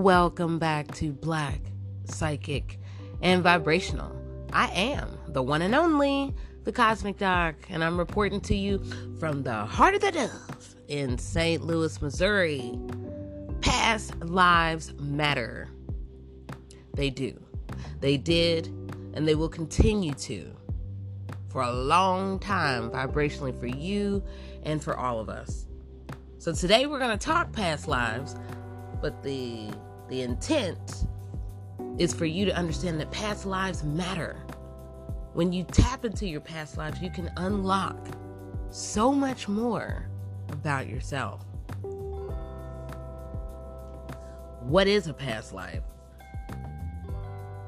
Welcome back to Black, Psychic, and Vibrational. I am the one and only, the Cosmic Doc, and I'm reporting to you from the heart of the dove in St. Louis, Missouri. Past lives matter. They do. They did, and they will continue to for a long time vibrationally for you and for all of us. So today we're going to talk past lives, but the the intent is for you to understand that past lives matter. When you tap into your past lives, you can unlock so much more about yourself. What is a past life?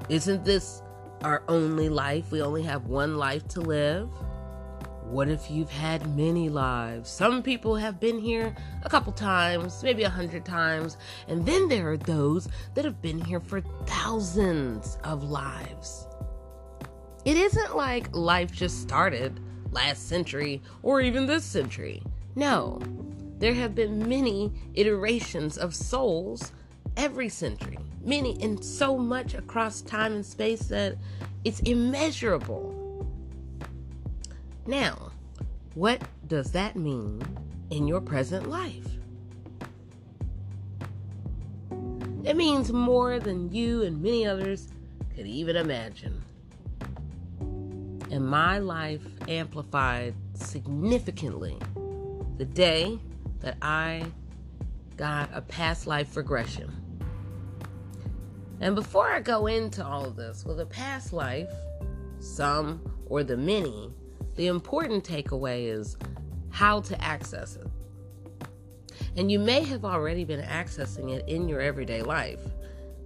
Isn't this our only life? We only have one life to live. What if you've had many lives? Some people have been here a couple times, maybe a hundred times, and then there are those that have been here for thousands of lives. It isn't like life just started last century or even this century. No, there have been many iterations of souls every century, many and so much across time and space that it's immeasurable. Now, what does that mean in your present life? It means more than you and many others could even imagine. And my life amplified significantly the day that I got a past life regression. And before I go into all of this, with a past life, some or the many, the important takeaway is how to access it. And you may have already been accessing it in your everyday life.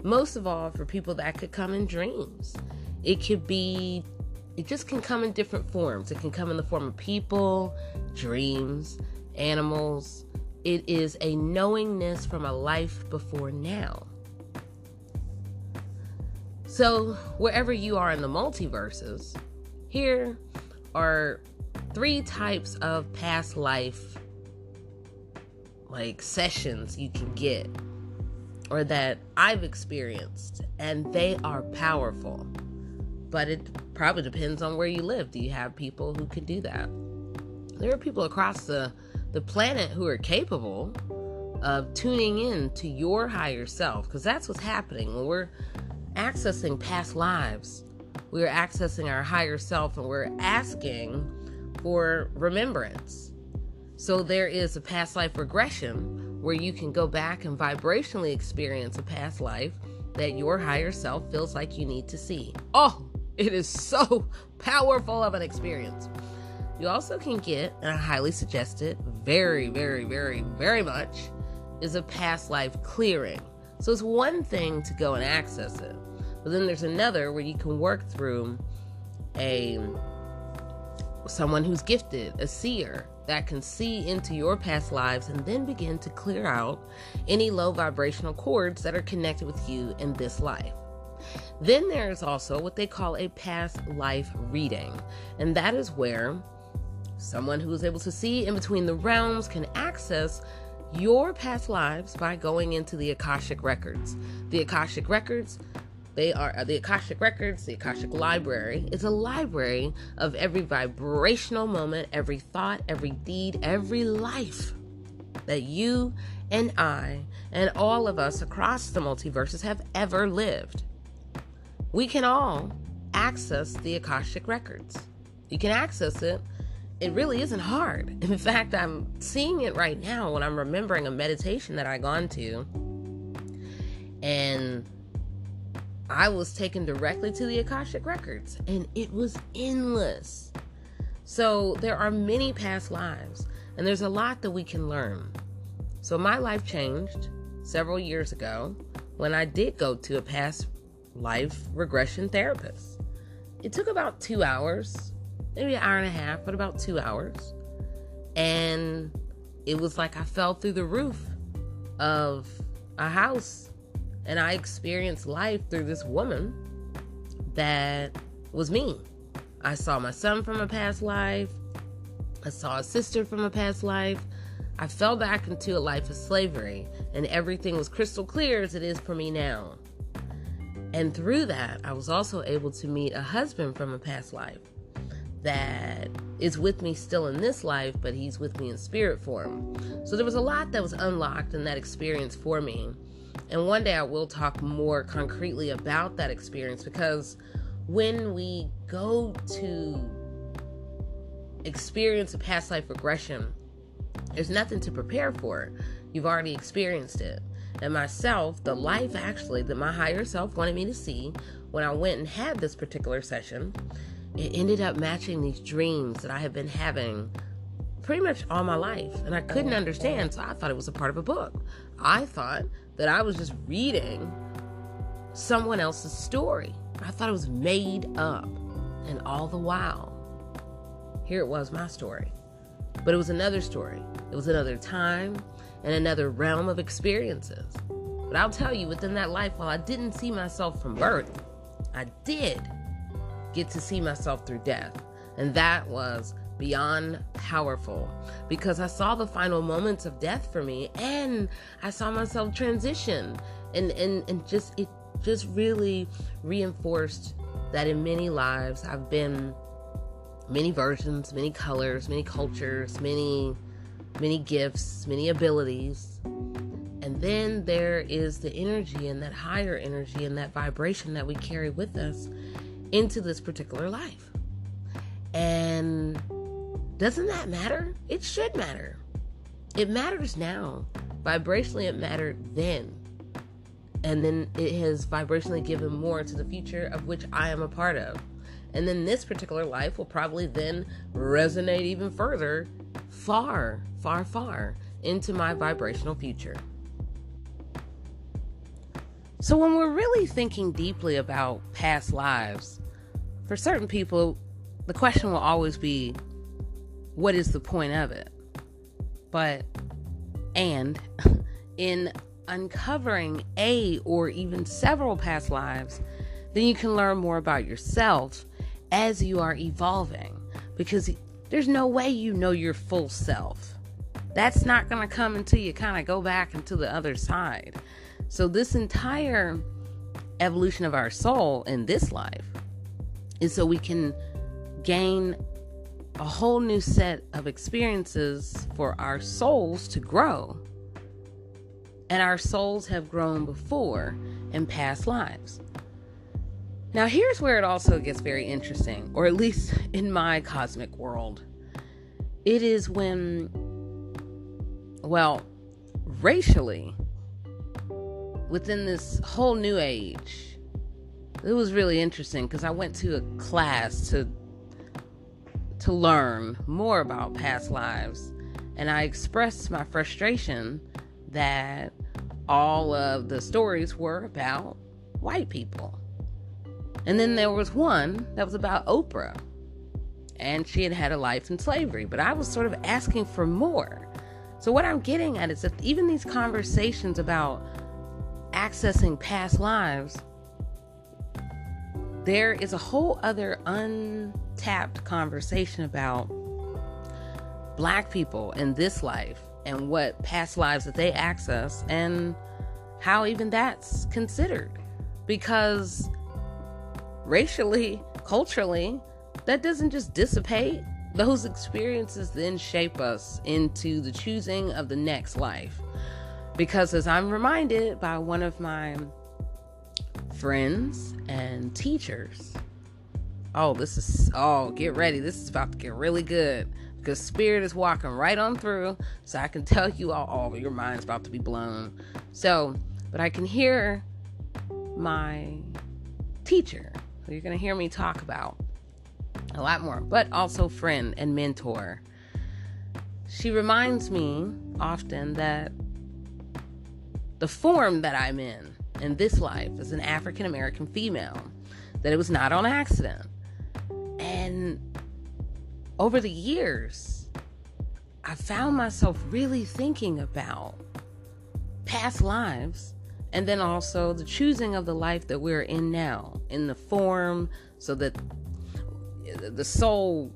Most of all, for people that could come in dreams. It could be, it just can come in different forms. It can come in the form of people, dreams, animals. It is a knowingness from a life before now. So, wherever you are in the multiverses, here are three types of past life like sessions you can get or that I've experienced and they are powerful. But it probably depends on where you live. Do you have people who can do that? There are people across the the planet who are capable of tuning in to your higher self because that's what's happening when we're accessing past lives we're accessing our higher self and we're asking for remembrance. So there is a past life regression where you can go back and vibrationally experience a past life that your higher self feels like you need to see. Oh, it is so powerful of an experience. You also can get, and I highly suggest it, very, very, very, very much, is a past life clearing. So it's one thing to go and access it. But then there's another where you can work through a someone who's gifted, a seer that can see into your past lives and then begin to clear out any low vibrational cords that are connected with you in this life. Then there's also what they call a past life reading, and that is where someone who is able to see in between the realms can access your past lives by going into the Akashic records. The Akashic records they are uh, the Akashic Records, the Akashic Library. It's a library of every vibrational moment, every thought, every deed, every life that you and I and all of us across the multiverses have ever lived. We can all access the Akashic Records. You can access it. It really isn't hard. In fact, I'm seeing it right now when I'm remembering a meditation that I gone to. And I was taken directly to the Akashic Records, and it was endless. So there are many past lives, and there's a lot that we can learn. So my life changed several years ago when I did go to a past life regression therapist. It took about two hours, maybe an hour and a half, but about two hours. And it was like I fell through the roof of a house and I experienced life through this woman that was me. I saw my son from a past life. I saw a sister from a past life. I fell back into a life of slavery, and everything was crystal clear as it is for me now. And through that, I was also able to meet a husband from a past life that is with me still in this life, but he's with me in spirit form. So there was a lot that was unlocked in that experience for me. And one day I will talk more concretely about that experience because when we go to experience a past life regression, there's nothing to prepare for. You've already experienced it. And myself, the life actually that my higher self wanted me to see when I went and had this particular session, it ended up matching these dreams that I have been having pretty much all my life. And I couldn't understand, so I thought it was a part of a book. I thought that I was just reading someone else's story. I thought it was made up. And all the while, here it was my story. But it was another story. It was another time and another realm of experiences. But I'll tell you, within that life, while I didn't see myself from birth, I did get to see myself through death. And that was beyond powerful because I saw the final moments of death for me and I saw myself transition and and and just it just really reinforced that in many lives I've been many versions, many colors, many cultures, many many gifts, many abilities. And then there is the energy and that higher energy and that vibration that we carry with us into this particular life. And doesn't that matter? It should matter. It matters now. Vibrationally, it mattered then. And then it has vibrationally given more to the future of which I am a part of. And then this particular life will probably then resonate even further, far, far, far into my vibrational future. So, when we're really thinking deeply about past lives, for certain people, the question will always be what is the point of it? But, and in uncovering a or even several past lives, then you can learn more about yourself as you are evolving because there's no way you know your full self. That's not going to come until you kind of go back into the other side. So, this entire evolution of our soul in this life is so we can gain a whole new set of experiences for our souls to grow. And our souls have grown before in past lives. Now, here's where it also gets very interesting, or at least in my cosmic world. It is when, well, racially, within this whole new age, it was really interesting because I went to a class to to learn more about past lives. And I expressed my frustration that all of the stories were about white people. And then there was one that was about Oprah. And she had had a life in slavery. But I was sort of asking for more. So, what I'm getting at is that even these conversations about accessing past lives, there is a whole other untapped conversation about black people in this life and what past lives that they access and how even that's considered. Because racially, culturally, that doesn't just dissipate. Those experiences then shape us into the choosing of the next life. Because as I'm reminded by one of my friends and teachers, oh, this is, oh, get ready. This is about to get really good because Spirit is walking right on through. So I can tell you all, oh, your mind's about to be blown. So, but I can hear my teacher, you're to hear me talk about a lot more, but also friend and mentor. She reminds me often that the form that I'm in in this life as an African American female, that it was not on accident and over the years, I found myself really thinking about past lives and then also the choosing of the life that we're in now in the form so that the soul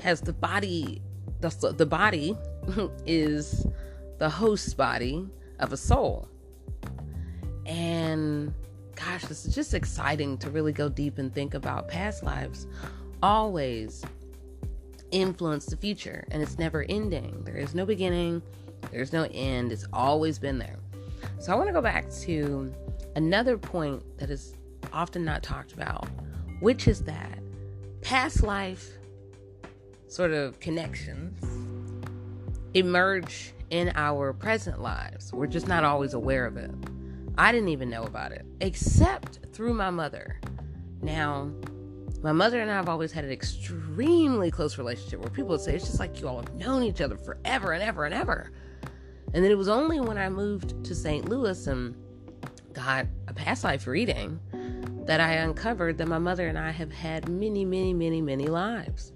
has the body the, the body is the host body of a soul. Gosh, this is just exciting to really go deep and think about past lives always influence the future and it's never ending. There is no beginning, there's no end. It's always been there. So I want to go back to another point that is often not talked about, which is that past life sort of connections emerge in our present lives. We're just not always aware of it. I didn't even know about it, except through my mother. Now, my mother and I have always had an extremely close relationship where people would say it's just like you all have known each other forever and ever and ever. And then it was only when I moved to St. Louis and got a past life reading that I uncovered that my mother and I have had many, many, many, many lives.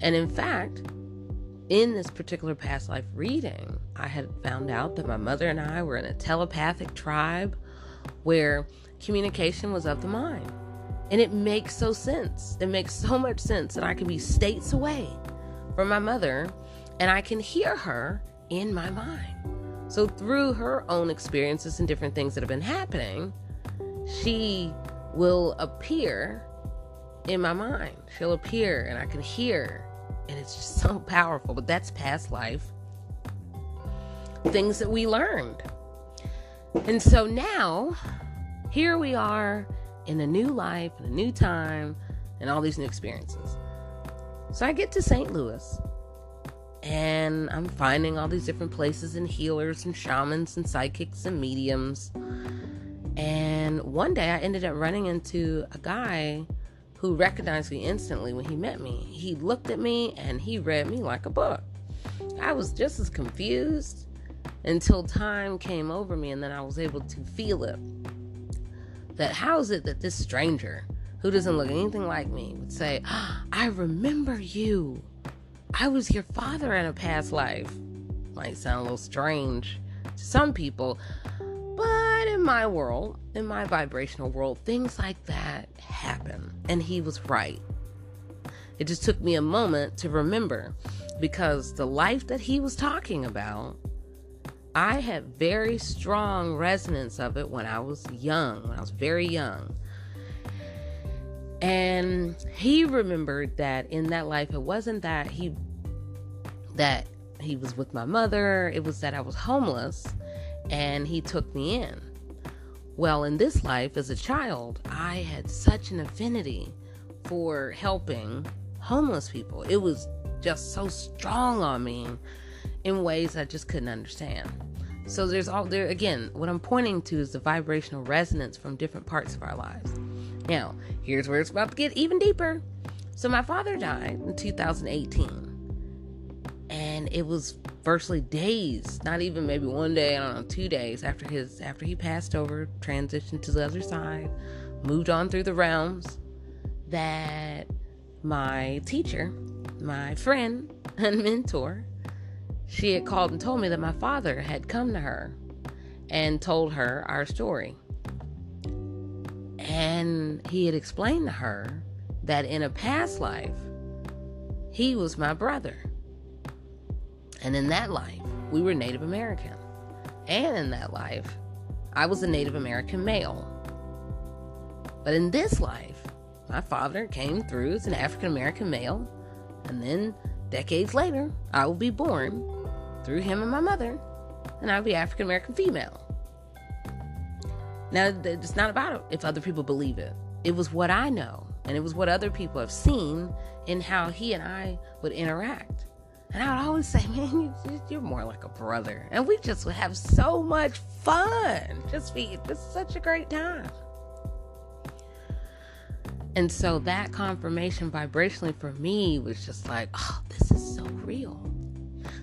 And in fact, in this particular past life reading, I had found out that my mother and I were in a telepathic tribe where communication was of the mind. And it makes so sense. It makes so much sense that I can be states away from my mother and I can hear her in my mind. So, through her own experiences and different things that have been happening, she will appear in my mind. She'll appear and I can hear and it's just so powerful. But that's past life things that we learned. And so now, here we are in a new life, in a new time, and all these new experiences. So I get to St. Louis and I'm finding all these different places and healers and shamans and psychics and mediums. And one day I ended up running into a guy who recognized me instantly when he met me. He looked at me and he read me like a book. I was just as confused until time came over me and then I was able to feel it. That how is it that this stranger who doesn't look anything like me would say, oh, I remember you. I was your father in a past life. Might sound a little strange to some people, my world, in my vibrational world, things like that happen. And he was right. It just took me a moment to remember because the life that he was talking about, I had very strong resonance of it when I was young, when I was very young. And he remembered that in that life, it wasn't that he that he was with my mother, it was that I was homeless and he took me in. Well, in this life as a child, I had such an affinity for helping homeless people. It was just so strong on me in ways I just couldn't understand. So there's all there again, what I'm pointing to is the vibrational resonance from different parts of our lives. Now, here's where it's about to get even deeper. So my father died in 2018 and it was virtually days not even maybe one day i don't know two days after his after he passed over transitioned to the other side moved on through the realms that my teacher my friend and mentor she had called and told me that my father had come to her and told her our story. And he had explained to her that in a past life he was my brother and in that life, we were Native American. And in that life, I was a Native American male. But in this life, my father came through as an African American male, and then decades later, I will be born through him and my mother, and I'll be African American female. Now, it's not about if other people believe it. It was what I know, and it was what other people have seen in how he and I would interact. And I would always say, man, you, are more like a brother. And we just would have so much fun. Just be just such a great time. And so that confirmation vibrationally for me was just like, oh, this is so real.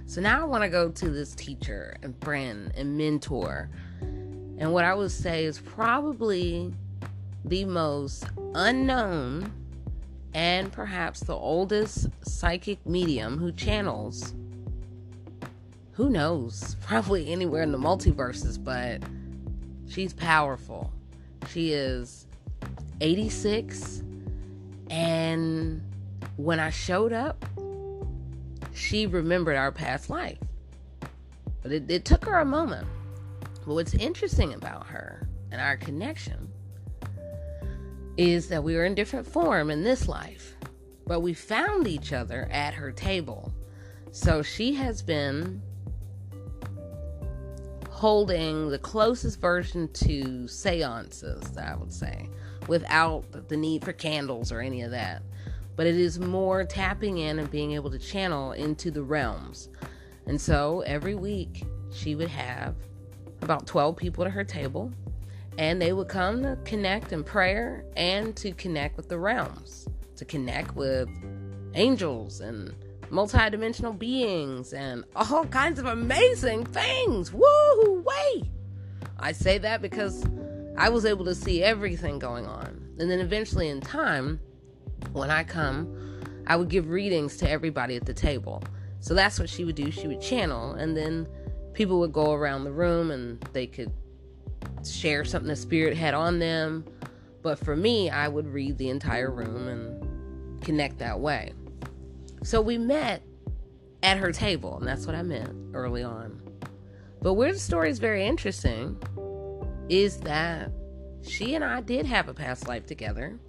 So now I want to go to this teacher and friend and mentor. And what I would say is probably the most unknown and perhaps the oldest psychic medium who channels. Who knows? Probably anywhere in the multiverses, but she's powerful. She is 86, and when I showed up, she remembered our past life. But it, it took her a moment. But what's interesting about her and our connection is that we were in different form in this life, but we found each other at her table. So she has been holding the closest version to seances, I would say, without the need for candles or any of that. But it is more tapping in and being able to channel into the realms. And so every week she would have about 12 people to her table and they would come to connect in prayer and to connect with the realms, to connect with angels and multidimensional beings and all kinds of amazing things. Woo way! I say that because I was able to see everything going on. And then eventually in time, when I come, I would give readings to everybody at the table. So that's what she would do. She would channel and then people would go around the room and they could share something the spirit had on them. But for me, I would read the entire room and connect that way. So we met at her table, and that's what I meant early on. But where the story is very interesting is that she and I did have a past life together.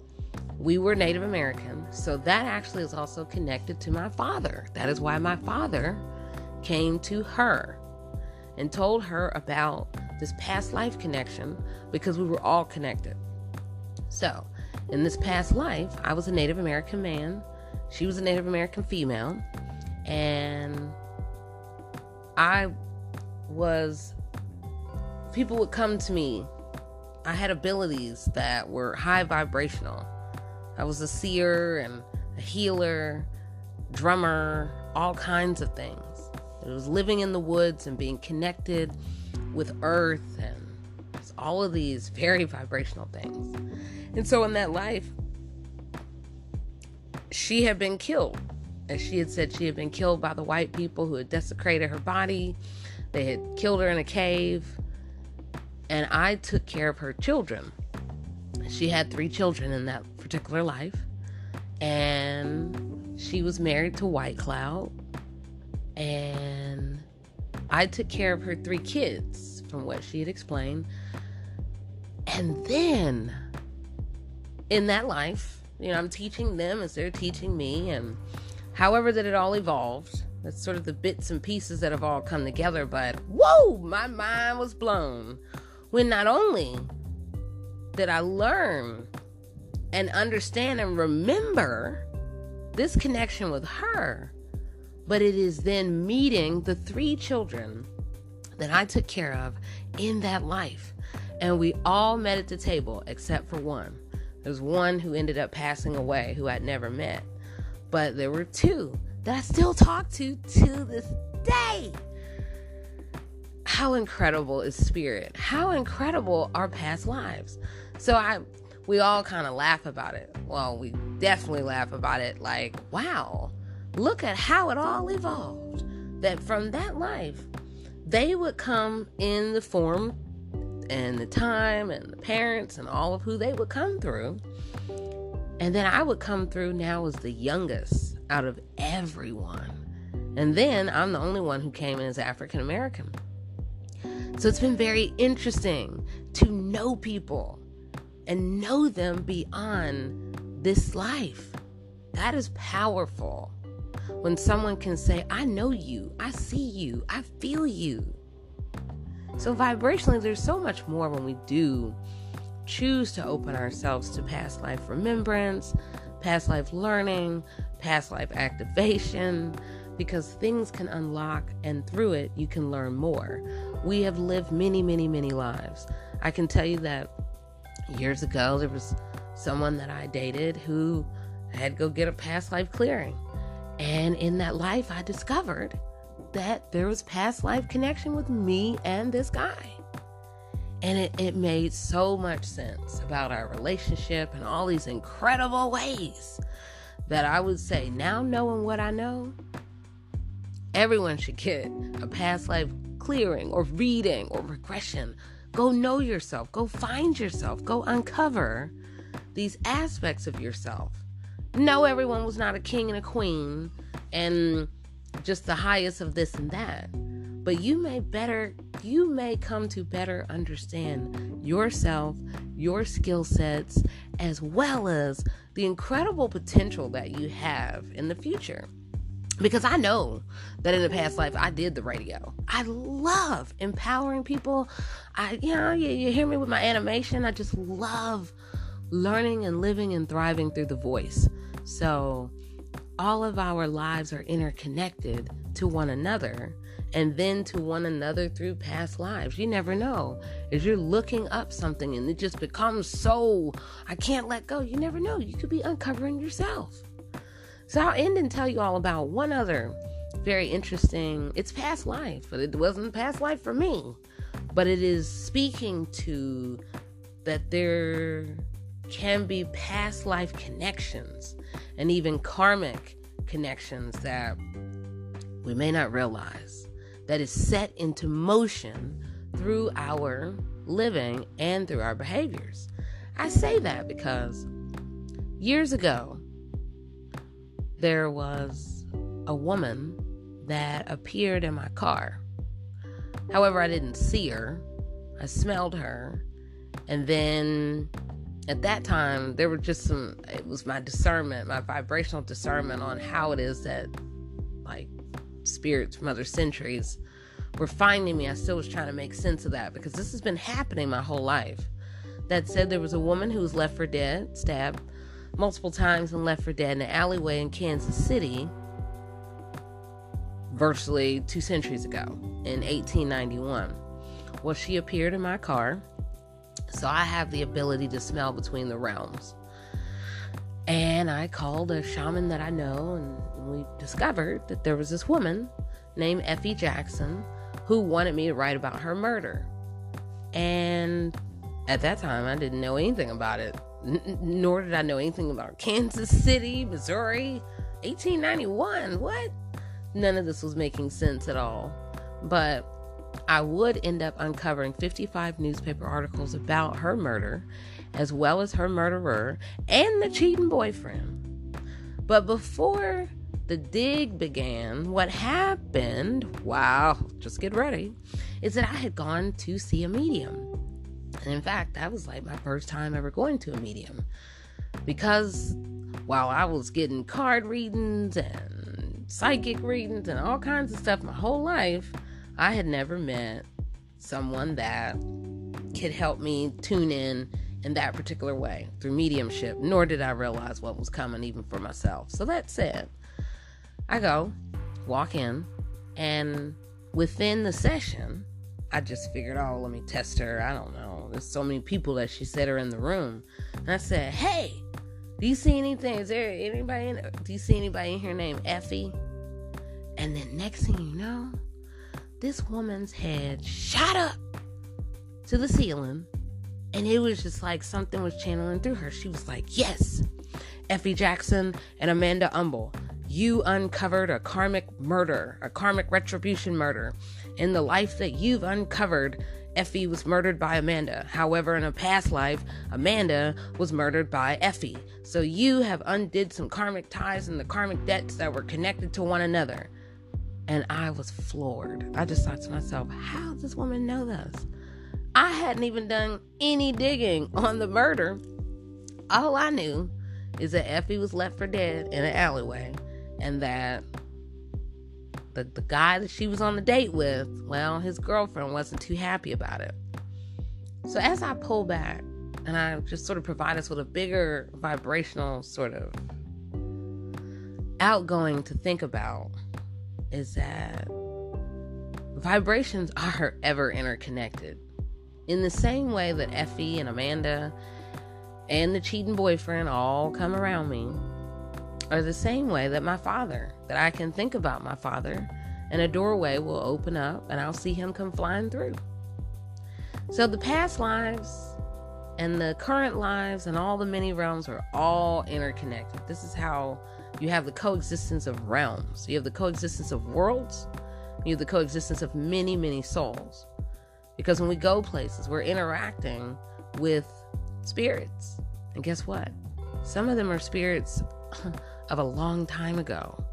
We were Native American, so that actually is also connected to my father. That is why my father came to her and told her about this past life connection because we were all connected. So, in this past life, I was a Native American man, she was a Native American female, and I was, people would come to me. I had abilities that were high vibrational. I was a seer and a healer, drummer, all kinds of things. It was living in the woods and being connected with earth and all of these very vibrational things. And so in that life, she had been killed. As she had said, she had been killed by the white people who had desecrated her body. They had killed her in a cave. And I took care of her children. She had three children in that particular life. And she was married to White Cloud and I took care of her three kids, from what she had explained. And then in that life, you know, I'm teaching them as they're teaching me, and however that it all evolved. That's sort of the bits and pieces that have all come together, but whoa, my mind was blown when not only did I learn and understand and remember this connection with her, but it is then meeting the three children that I took care of in that life. And we all met at the table except for one. There's one who ended up passing away who I'd never met. But there were two that I still talk to to this day. How incredible is spirit? How incredible are past lives? So I we all kind of laugh about it. Well, we definitely laugh about it like, wow look at how it all evolved. That from that life, they would come in the form and the time and the parents and all of who they would come through. And then I would come through now as the youngest out of everyone. And then I'm the only one who came in as African American. So it's been very interesting to know people and know them beyond this life. That is powerful when someone can say, I know you, I see you, I feel you. So, vibrationally, there's so much more when we do choose to open ourselves to past life remembrance, past life learning, past life activation, because things can unlock and through it you can learn more. We have lived many, many, many lives. I can tell you that years ago there was someone that I dated who had to go get a past life clearing. And in that life, I discovered that there was past life connection with me and this guy. And it, it made so much sense about our relationship and all these incredible ways that I would say, now knowing what I know, everyone should get a past life clearing or reading or regression. Go know yourself, go find yourself, go uncover these aspects of yourself no, everyone was not a king and a queen and just the highest of this and that. but you may better you may come to better understand yourself, your skill sets, as well as the incredible potential that you have in the future. Because I know that in the past life I did the radio. I love empowering people. I, you know, you, you hear me with my animation. I just love learning and living and thriving through the voice. So, all of our lives are interconnected to one another and then to one another through past lives. You never know. As you're looking up something and it just becomes so, I can't let go, you never know. You could be uncovering yourself. So I'll end and tell you all about one other very interesting, it's past life, but it wasn't past life for me. But it is speaking to that there can be past life connections and even karmic connections that we may not realize that is set into motion through our living and through our behaviors. I say that because years ago, there was a woman that appeared in my car. However, I didn't see her, I smelled her, and then at that time, there were just some, it was my discernment, my vibrational discernment on how it is that, like, spirits from other centuries were finding me. I still was trying to make sense of that because this has been happening my whole life. That said, there was a woman who was left for dead, stabbed multiple times, and left for dead in an alleyway in Kansas City, virtually two centuries ago in 1891. Well, she appeared in my car so I have the ability to smell between the realms. And I called a shaman that I know, and we discovered that there was this woman named Effie Jackson who wanted me to write about her murder. And at that time, I didn't know anything about it, N- nor did I know anything about Kansas City, Missouri, 1891. What? None of this was making sense at all. But I would end up uncovering 55 newspaper articles about her murder, as well as her murderer and the cheating boyfriend. But before the dig began, what happened, wow, just get ready, is that I had gone to see a medium. And in fact, that was like my first time ever going to a medium. Because while I was getting card readings and psychic readings and all kinds of stuff my whole life, I had never met someone that could help me tune in in that particular way through mediumship, nor did I realize what was coming even for myself. So that said, I go, walk in, and within the session, I just figured, oh, let me test her. I don't know. There's so many people that she said are in the room. And I said, hey, do you see anything? Is there anybody in do you see anybody in here named Effie? And then next thing you know, this woman's head shot up to the ceiling and it was just like something was channeling through her. She was like, Yes, Effie Jackson and Amanda Umble, you uncovered a karmic murder, a karmic retribution murder. In the life that you've uncovered, Effie was murdered by Amanda. However, in a past life, Amanda was murdered by Effie. So you have undid some karmic ties and the karmic debts that were connected to one another. And I was floored. I just thought to myself, how does this woman know this? I hadn't even done any digging on the murder. All I knew is that Effie was left for dead in an alleyway and that the, the guy that she was on the date with, well, his girlfriend wasn't too happy about it. So as I pull back and I just sort of provide us with a bigger vibrational sort of outgoing to think about, is that vibrations are ever interconnected. In the same way that Effie and Amanda and the cheating boyfriend all come around me, are the same way that my father, that I can think about my father, and a doorway will open up and I'll see him come flying through. So the past lives and the current lives and all the many realms are all interconnected. This is how you have the coexistence of realms. You have the coexistence of worlds. You have the coexistence of many, many souls. Because when we go places, we're interacting with spirits. And guess what? Some of them are spirits of a long time ago.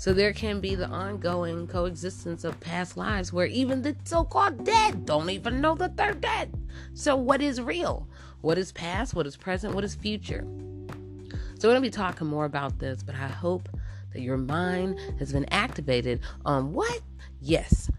So there can be the ongoing coexistence of past lives where even the so called dead don't even know that they're dead. So, what is real? What is past? What is present? What is future? So, we're going to be talking more about this, but I hope that your mind has been activated on what? Yes,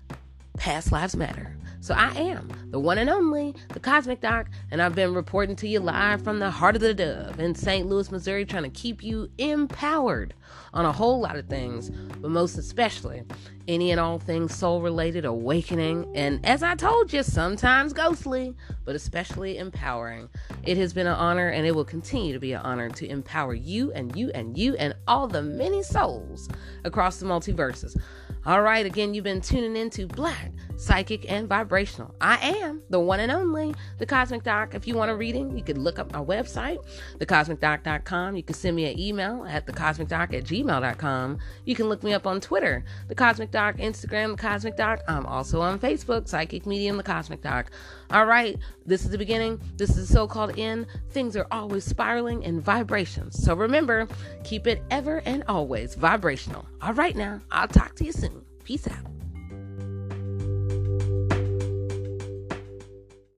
past lives matter. So I am the one and only, the Cosmic Doc, and I've been reporting to you live from the heart of the dove in St. Louis, Missouri, trying to keep you empowered on a whole lot of things, but most especially any and all things soul related, awakening, and as I told you, sometimes ghostly, but especially empowering. It has been an honor and it will continue to be an honor to empower you and you and you and all the many souls across the multiverses. All right, again, you've been tuning into Black, Psychic, and Vibrational. I am the one and only, the Cosmic Doc. If you want a reading, you can look up my website, thecosmicdoc.com. You can send me an email at thecosmicdoc at gmail.com. You can look me up on Twitter, The Cosmic Doc, Instagram, The Cosmic Doc. I'm also on Facebook, Psychic Medium, The Cosmic Doc. All right, this is the beginning. This is the so called end. Things are always spiraling in vibrations. So remember, keep it ever and always vibrational. All right, now, I'll talk to you soon. Peace out.